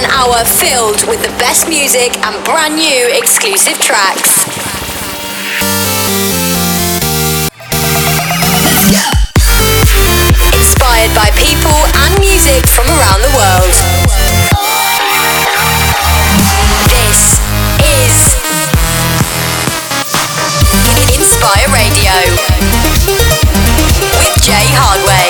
one hour filled with the best music and brand new exclusive tracks. Inspired by people and music from around the world. This is Inspire Radio with Jay Hardway.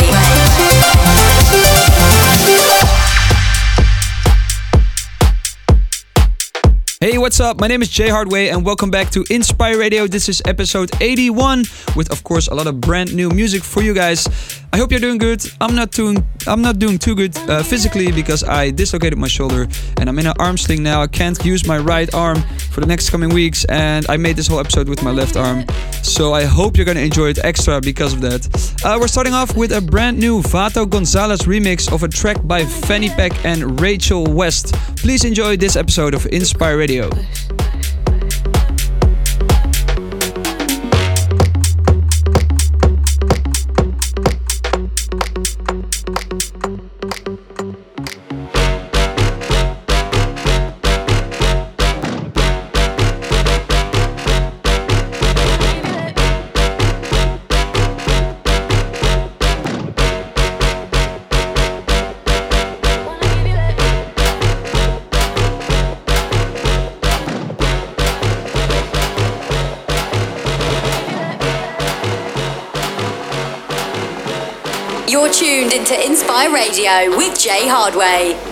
What's up? My name is Jay Hardway, and welcome back to Inspire Radio. This is episode 81, with of course a lot of brand new music for you guys. I hope you're doing good. I'm not doing I'm not doing too good uh, physically because I dislocated my shoulder and I'm in an arm sling now. I can't use my right arm for the next coming weeks, and I made this whole episode with my left arm. So I hope you're gonna enjoy it extra because of that. Uh, we're starting off with a brand new Vato Gonzalez remix of a track by Fanny Pack and Rachel West. Please enjoy this episode of Inspire Radio. Into Inspire Radio with Jay Hardway.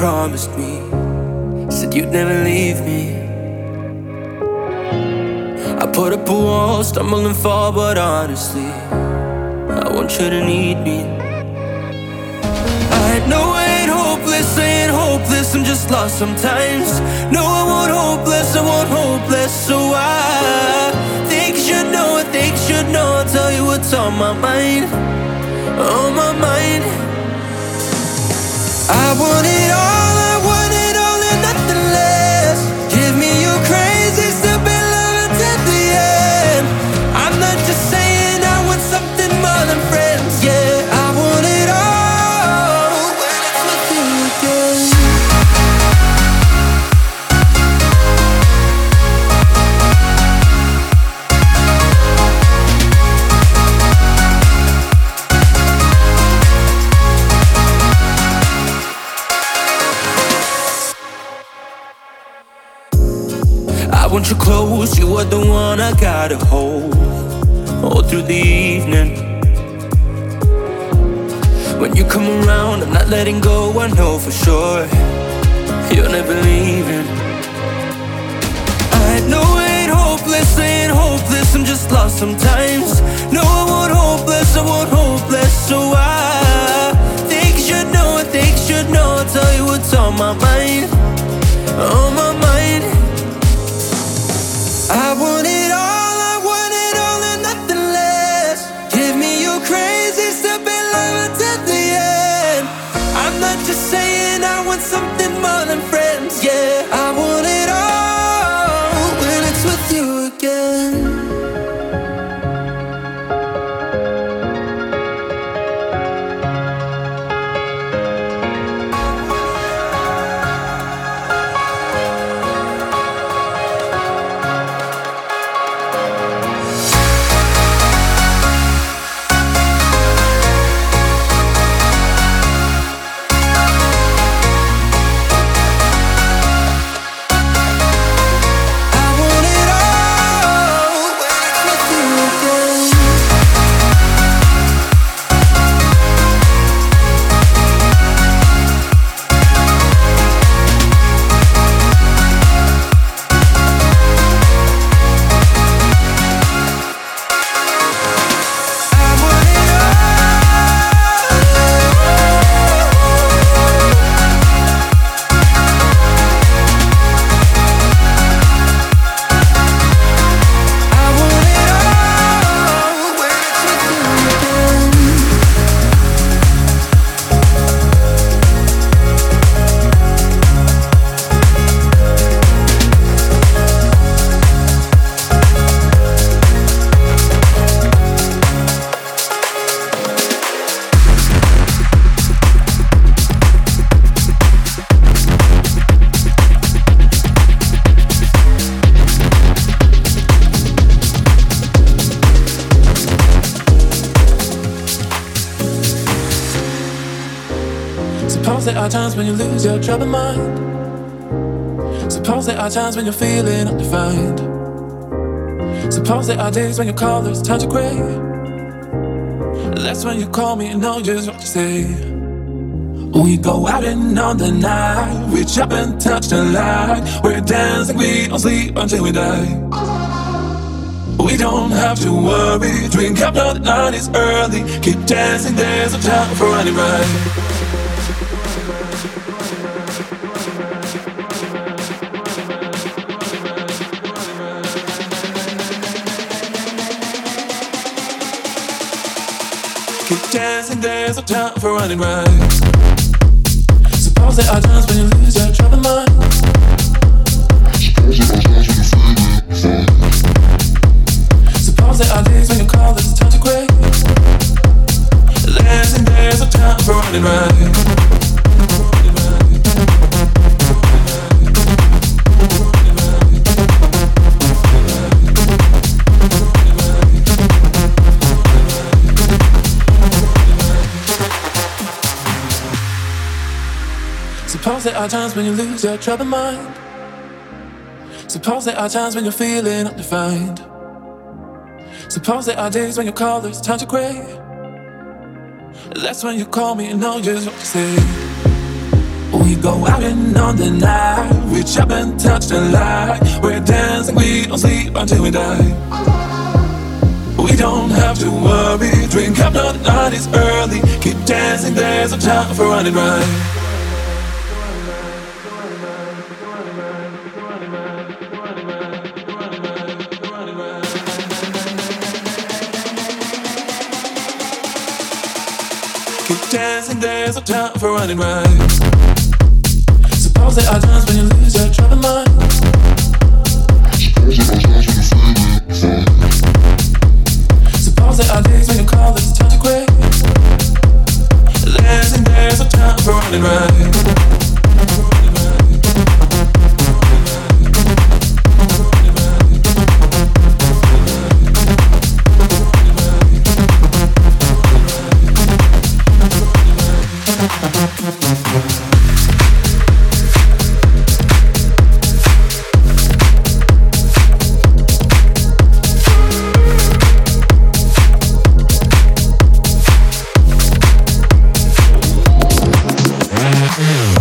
promise is your troubled mind. Suppose there are times when you're feeling undefined. Suppose there are days when your colors turn to gray. That's when you call me and know just what to say. We go out and on the night. We chop and touch the light. We're dancing, we don't sleep until we die. We don't have to worry. Drink up, the night is early. Keep dancing, there's no time for running right. for running rags. Suppose there are times when you lose your travel mind. Suppose there are times when you feel. Suppose there are days when you call it's time to quit. There's and there's a time for running rags. are times when you lose your troubled mind. Suppose there are times when you're feeling undefined. Suppose there are days when your colors turn to gray. That's when you call me and know just what to say. We go out and on the night. We chop and touch the light. We're dancing, we don't sleep until we die. We don't have to worry. Drink up, the night is early. Keep dancing, there's no time for running right. Time for running right. Suppose there are times when you lose your troubled mind. Suppose there are days when you call it time to quit. There's and there's no time for running right. Mm.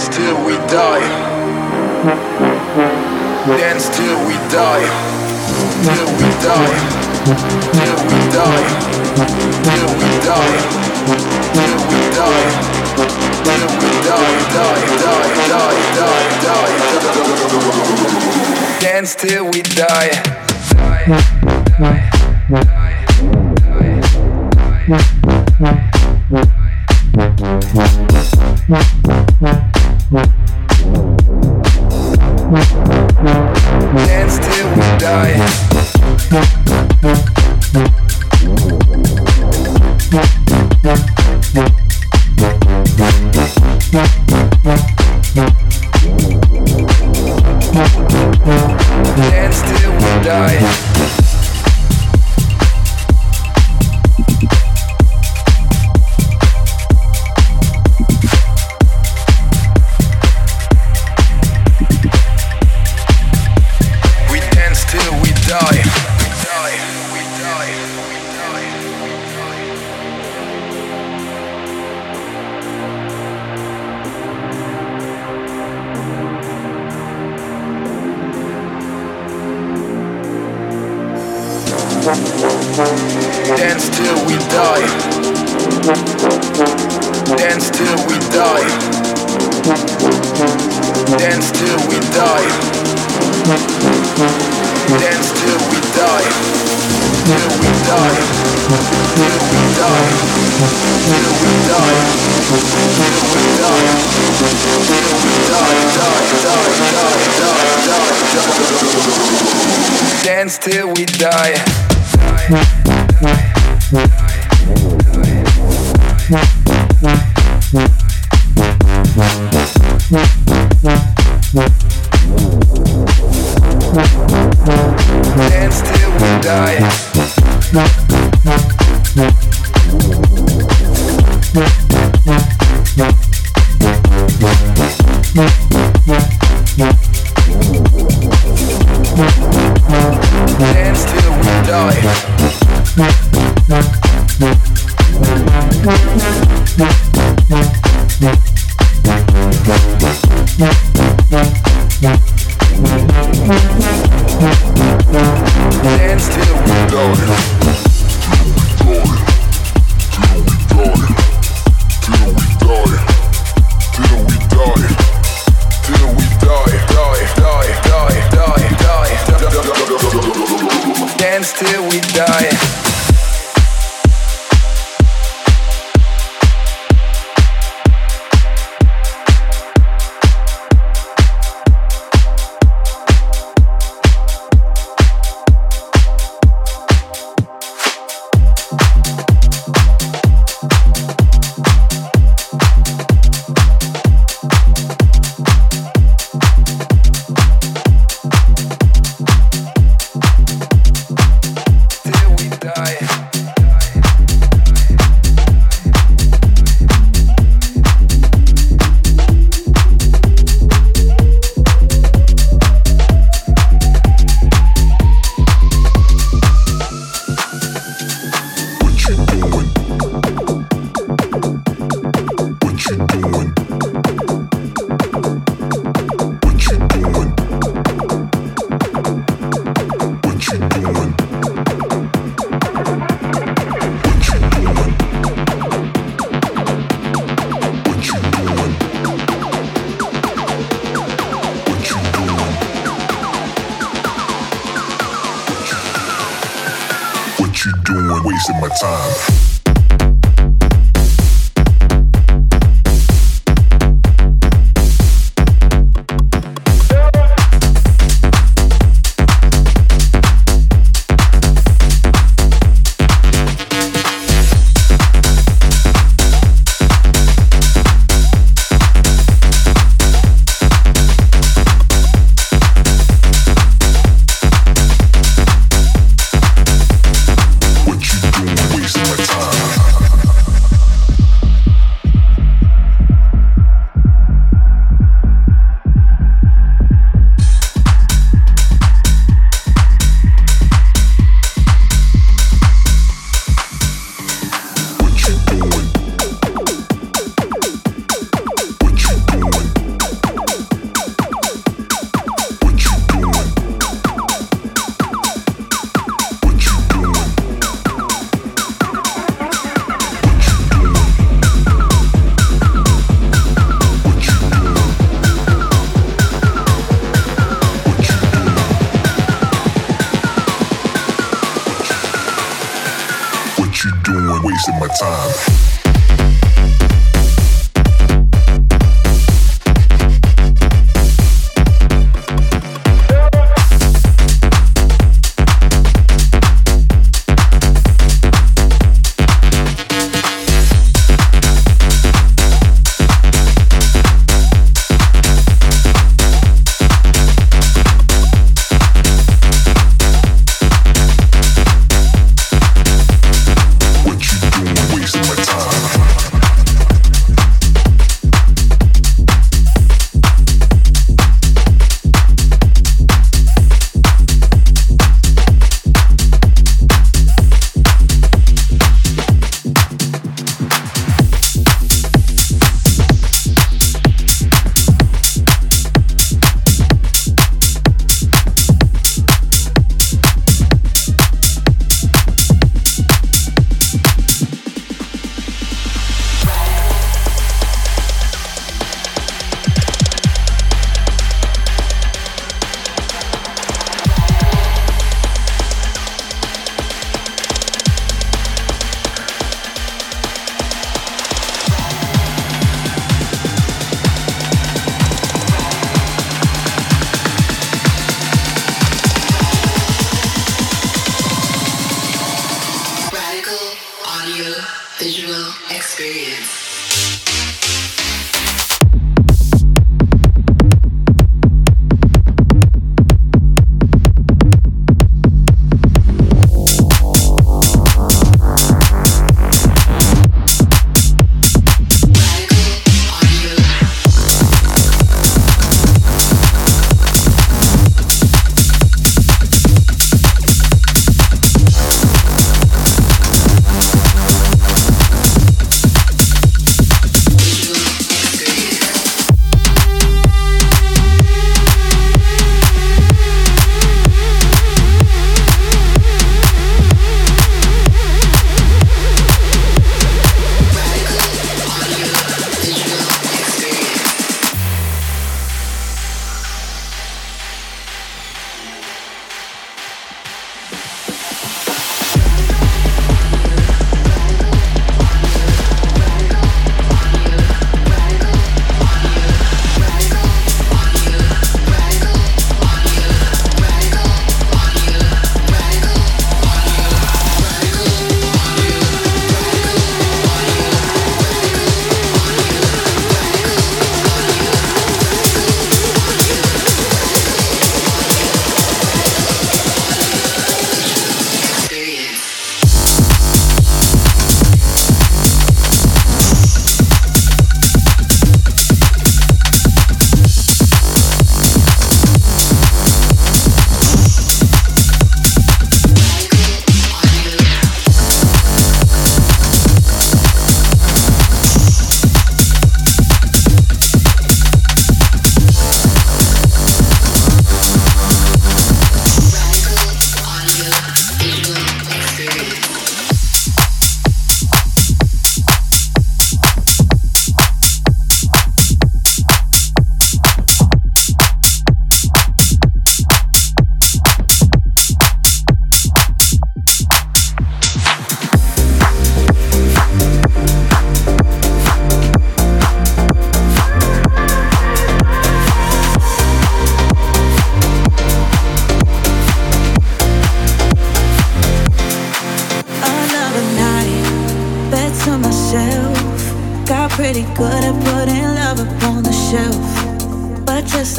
Dance till we die. Dance till we die. Till we die. Till we die. Till we die. Till we die. Till we die. Die. Die. Die. Die. Die. Dance till we die. Dance die. Till we die. Die. Die. Die.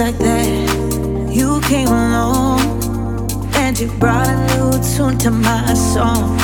like that. You came along and you brought a new tune to my song.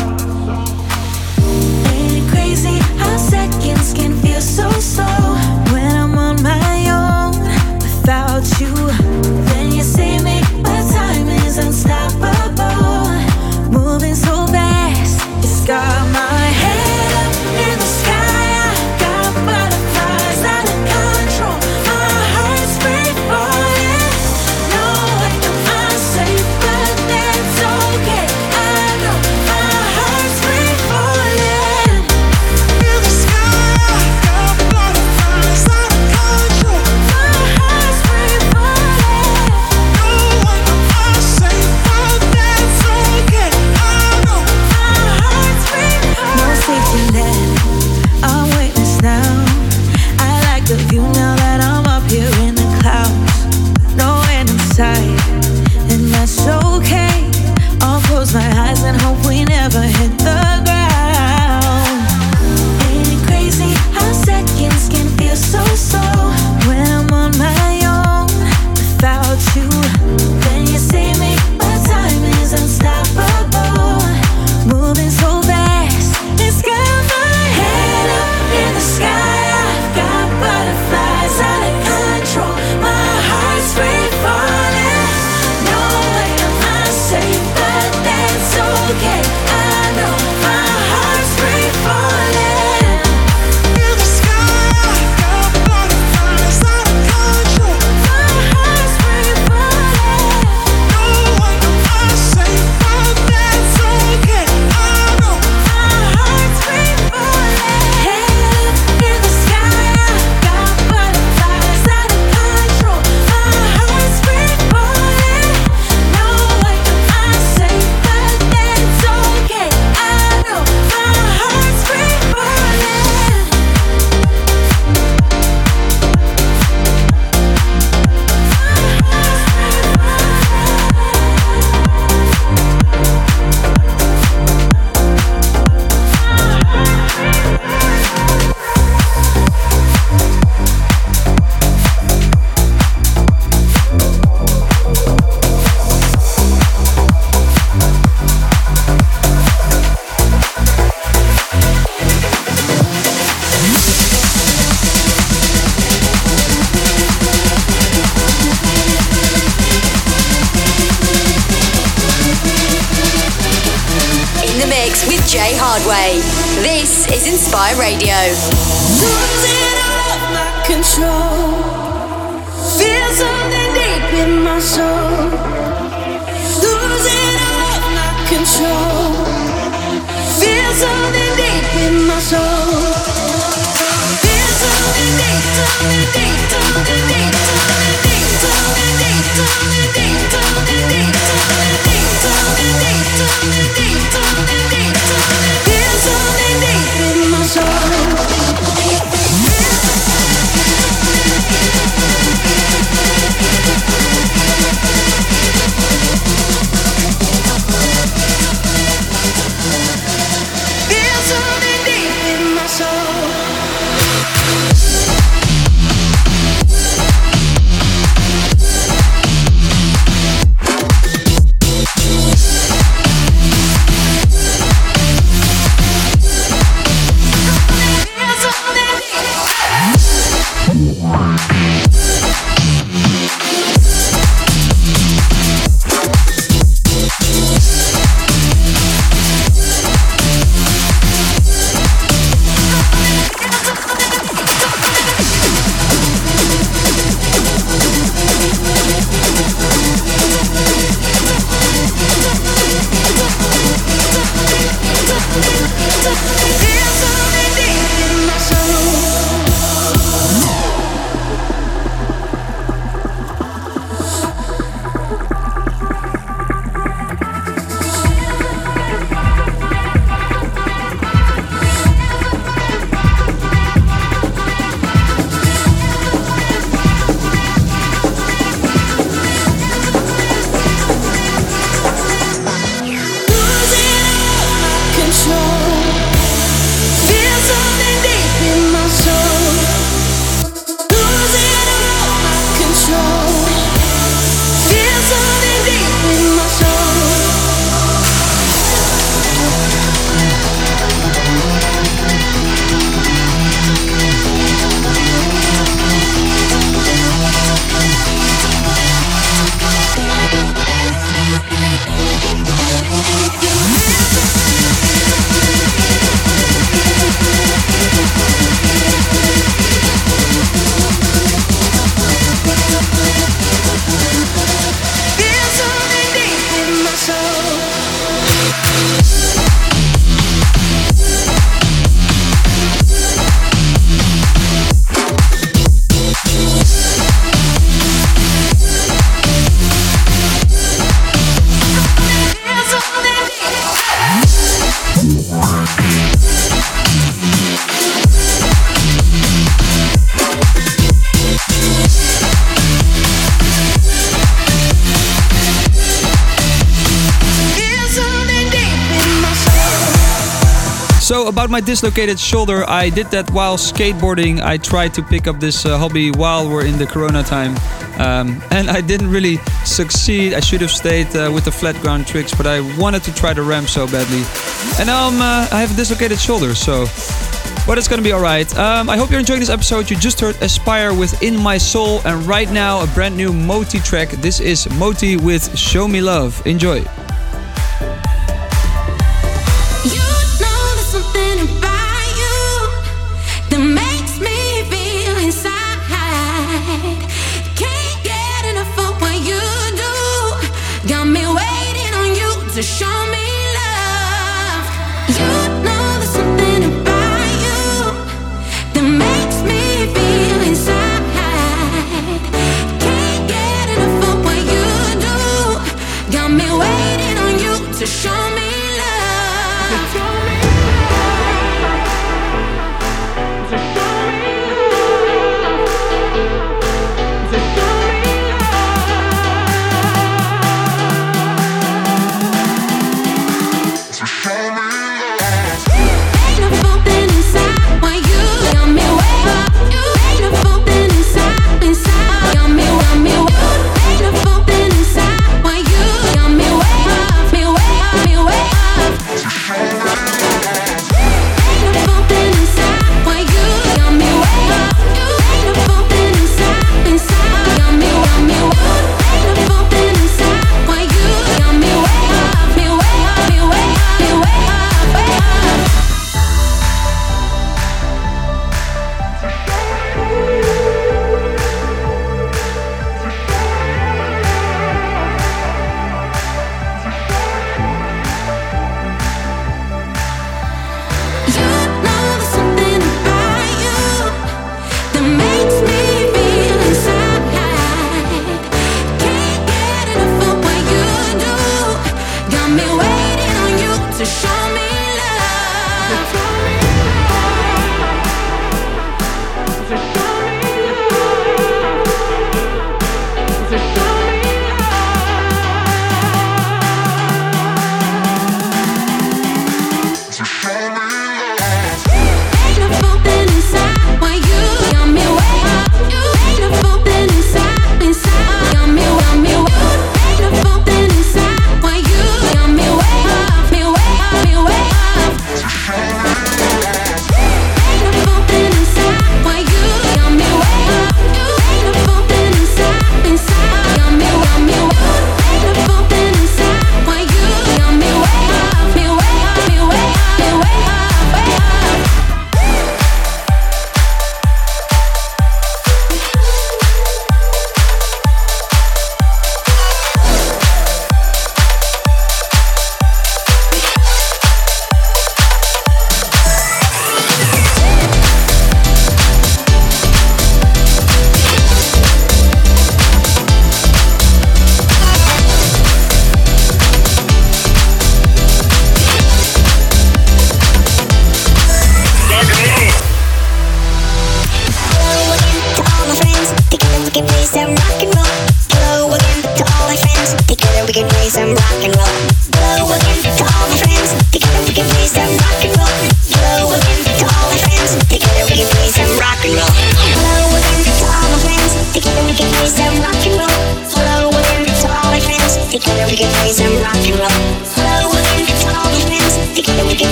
about my dislocated shoulder, I did that while skateboarding. I tried to pick up this uh, hobby while we're in the corona time. Um, and I didn't really succeed. I should have stayed uh, with the flat ground tricks, but I wanted to try the ramp so badly. And now I'm, uh, I have a dislocated shoulder, so but it's gonna be alright. Um, I hope you're enjoying this episode. You just heard Aspire with In My Soul, and right now a brand new Moti track. This is Moti with Show Me Love. Enjoy.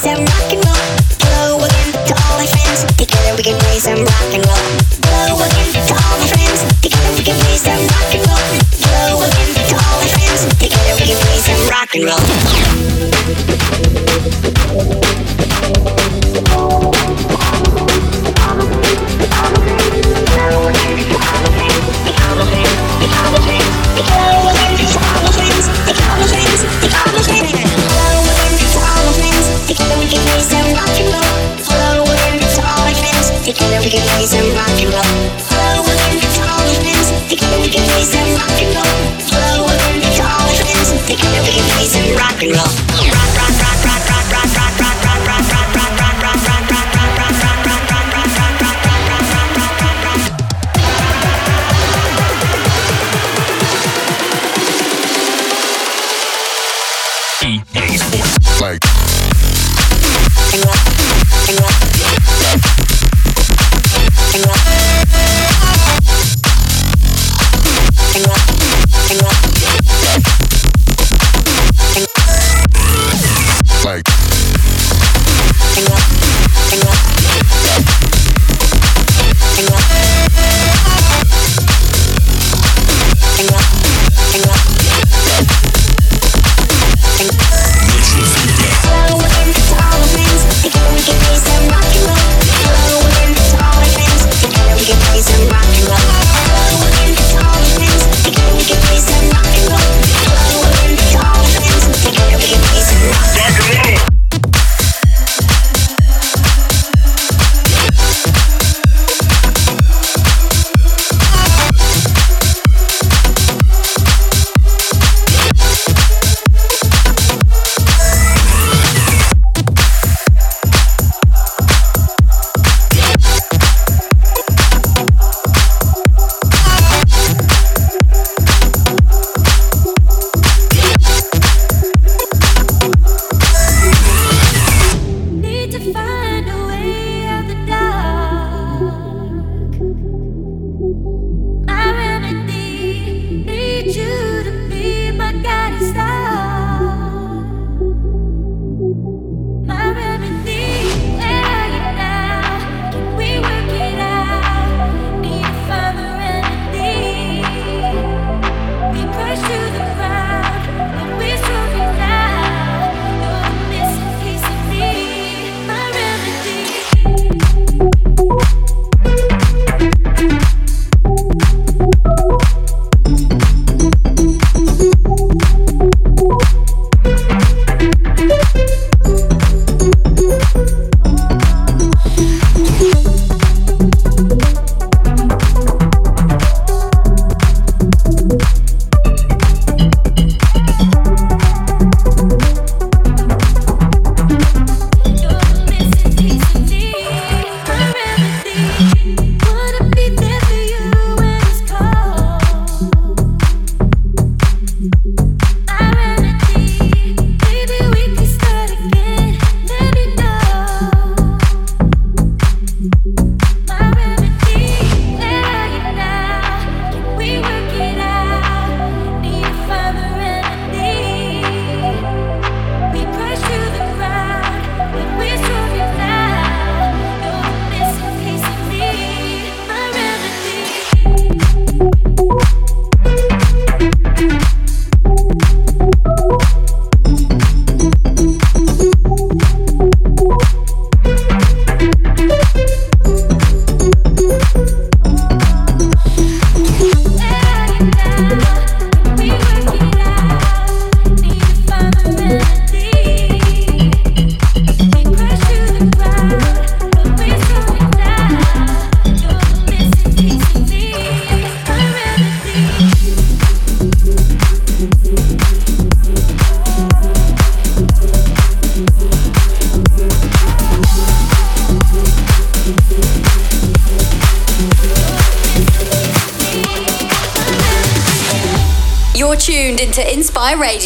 Cause rock.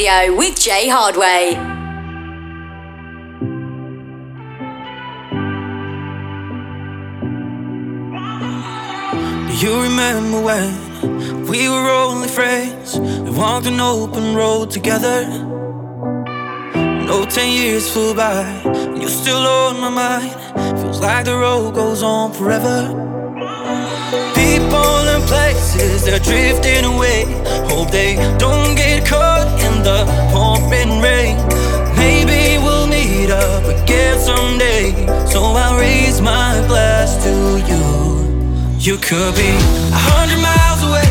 Radio with Jay Hardway. You remember when we were only friends? We walked an open road together. No ten years flew by, and you're still on my mind. Feels like the road goes on forever places, they're drifting away. Hope they don't get caught in the pouring rain. Maybe we'll meet up again someday. So I raise my glass to you. You could be a hundred miles away,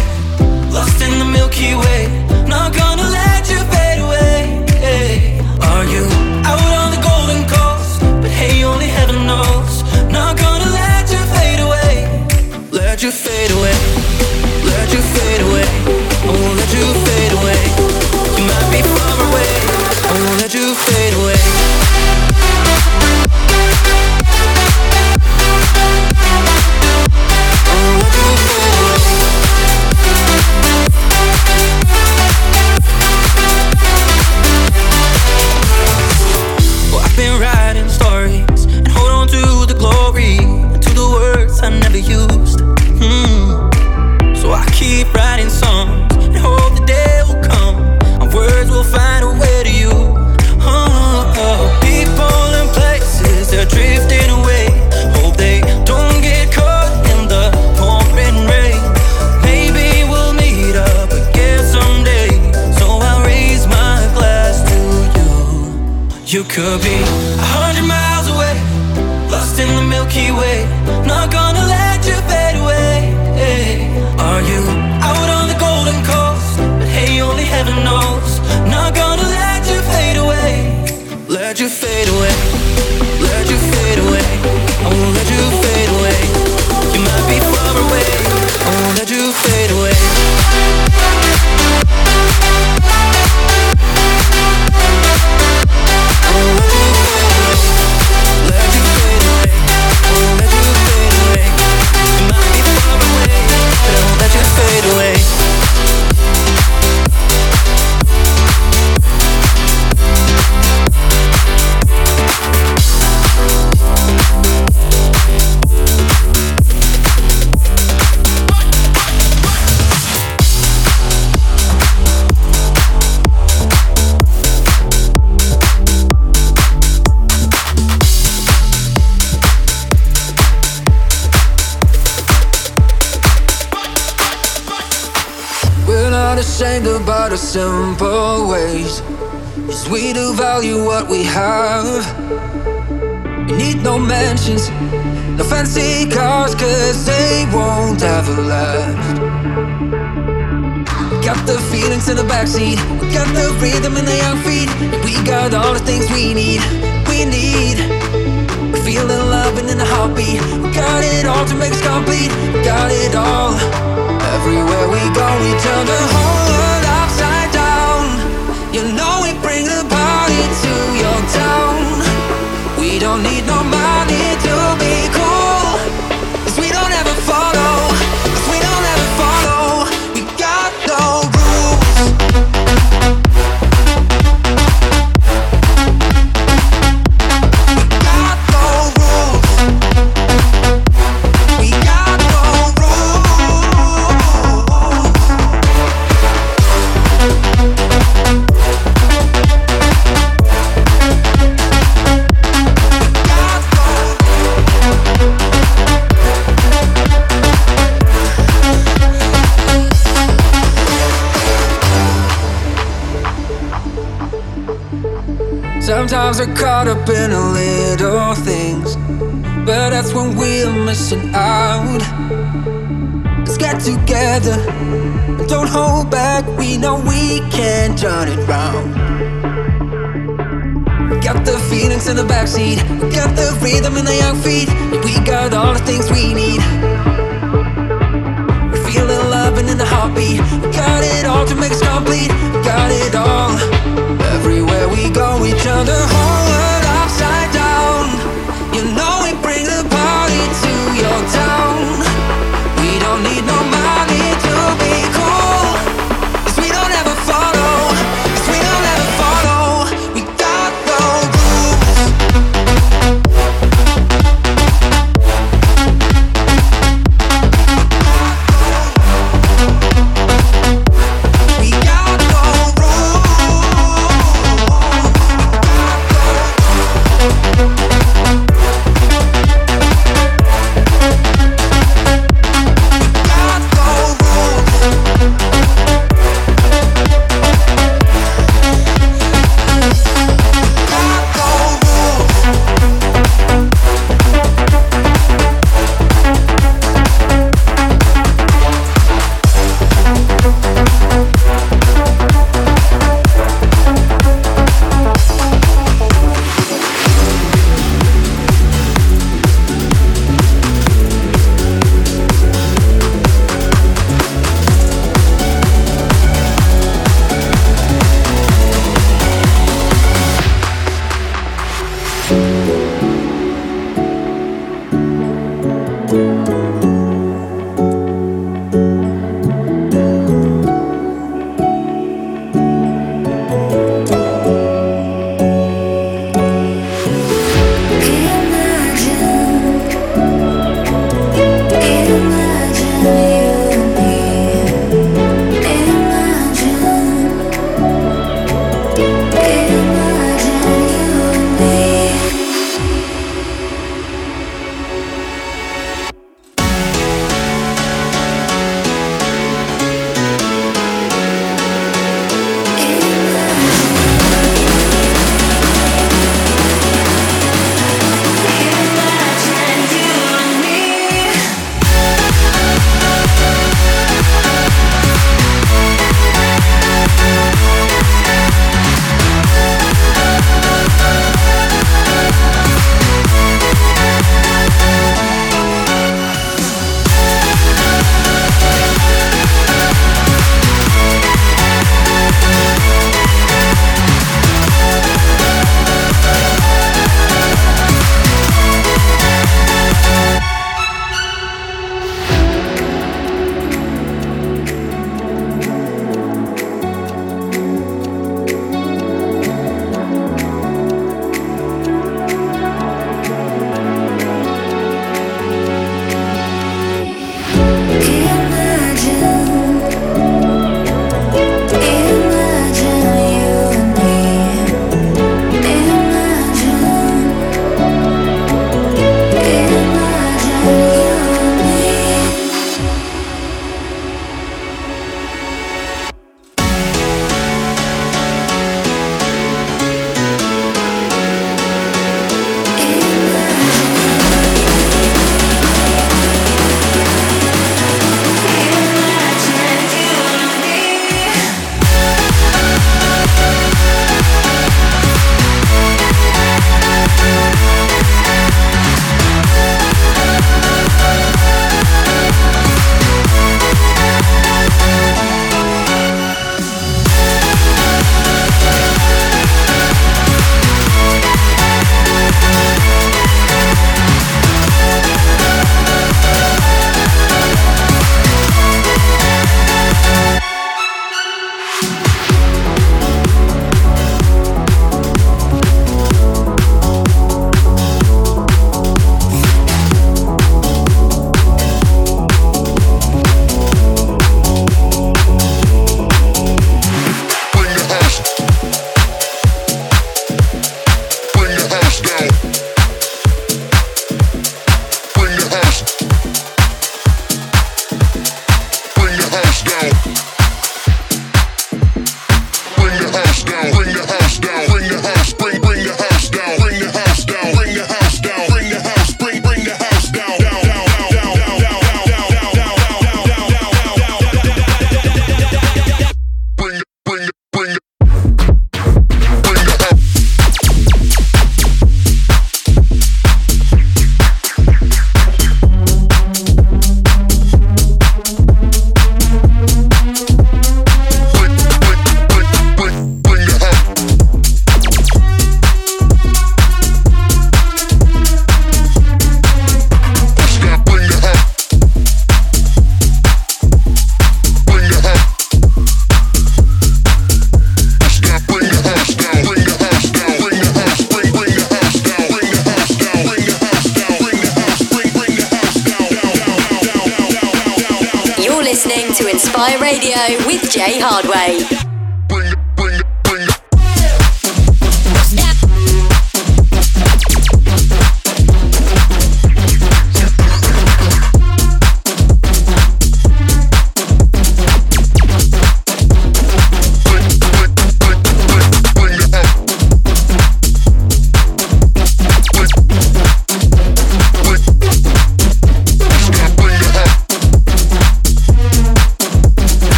lost in the Milky Way. Not gonna let you fade away. Are you out on the golden coast? But hey, only heaven knows. Not gonna let you fade away. Let you fade away. You fade not ashamed about our simple ways. Cause we do value what we have. We need no mentions, no fancy cars, cause they won't ever last. We got the feelings in the backseat, we got the rhythm in the young feet. We got all the things we need, we need. We feel the love and in the heartbeat. We got it all to make us complete. We got it all. Everywhere we go, we turn the whole world upside down. You know we bring the party to your town. We don't need no money to be cool. We're caught up in the little things, but that's when we're missing out. Let's get together and don't hold back. We know we can turn it round. Got the feelings in the backseat, we got the rhythm in the young feet. We got all the things we need. We feel the love and in the heartbeat. We got it all to make us complete.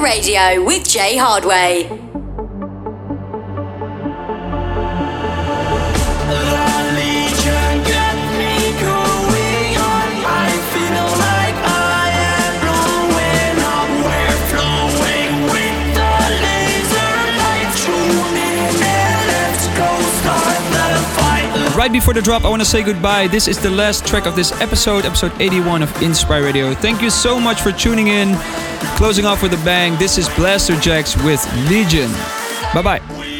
Radio with Jay Hardway. Right before the drop, I want to say goodbye. This is the last track of this episode, episode 81 of Inspire Radio. Thank you so much for tuning in. Closing off with a bang, this is Blasterjaxx with Legion. Bye bye.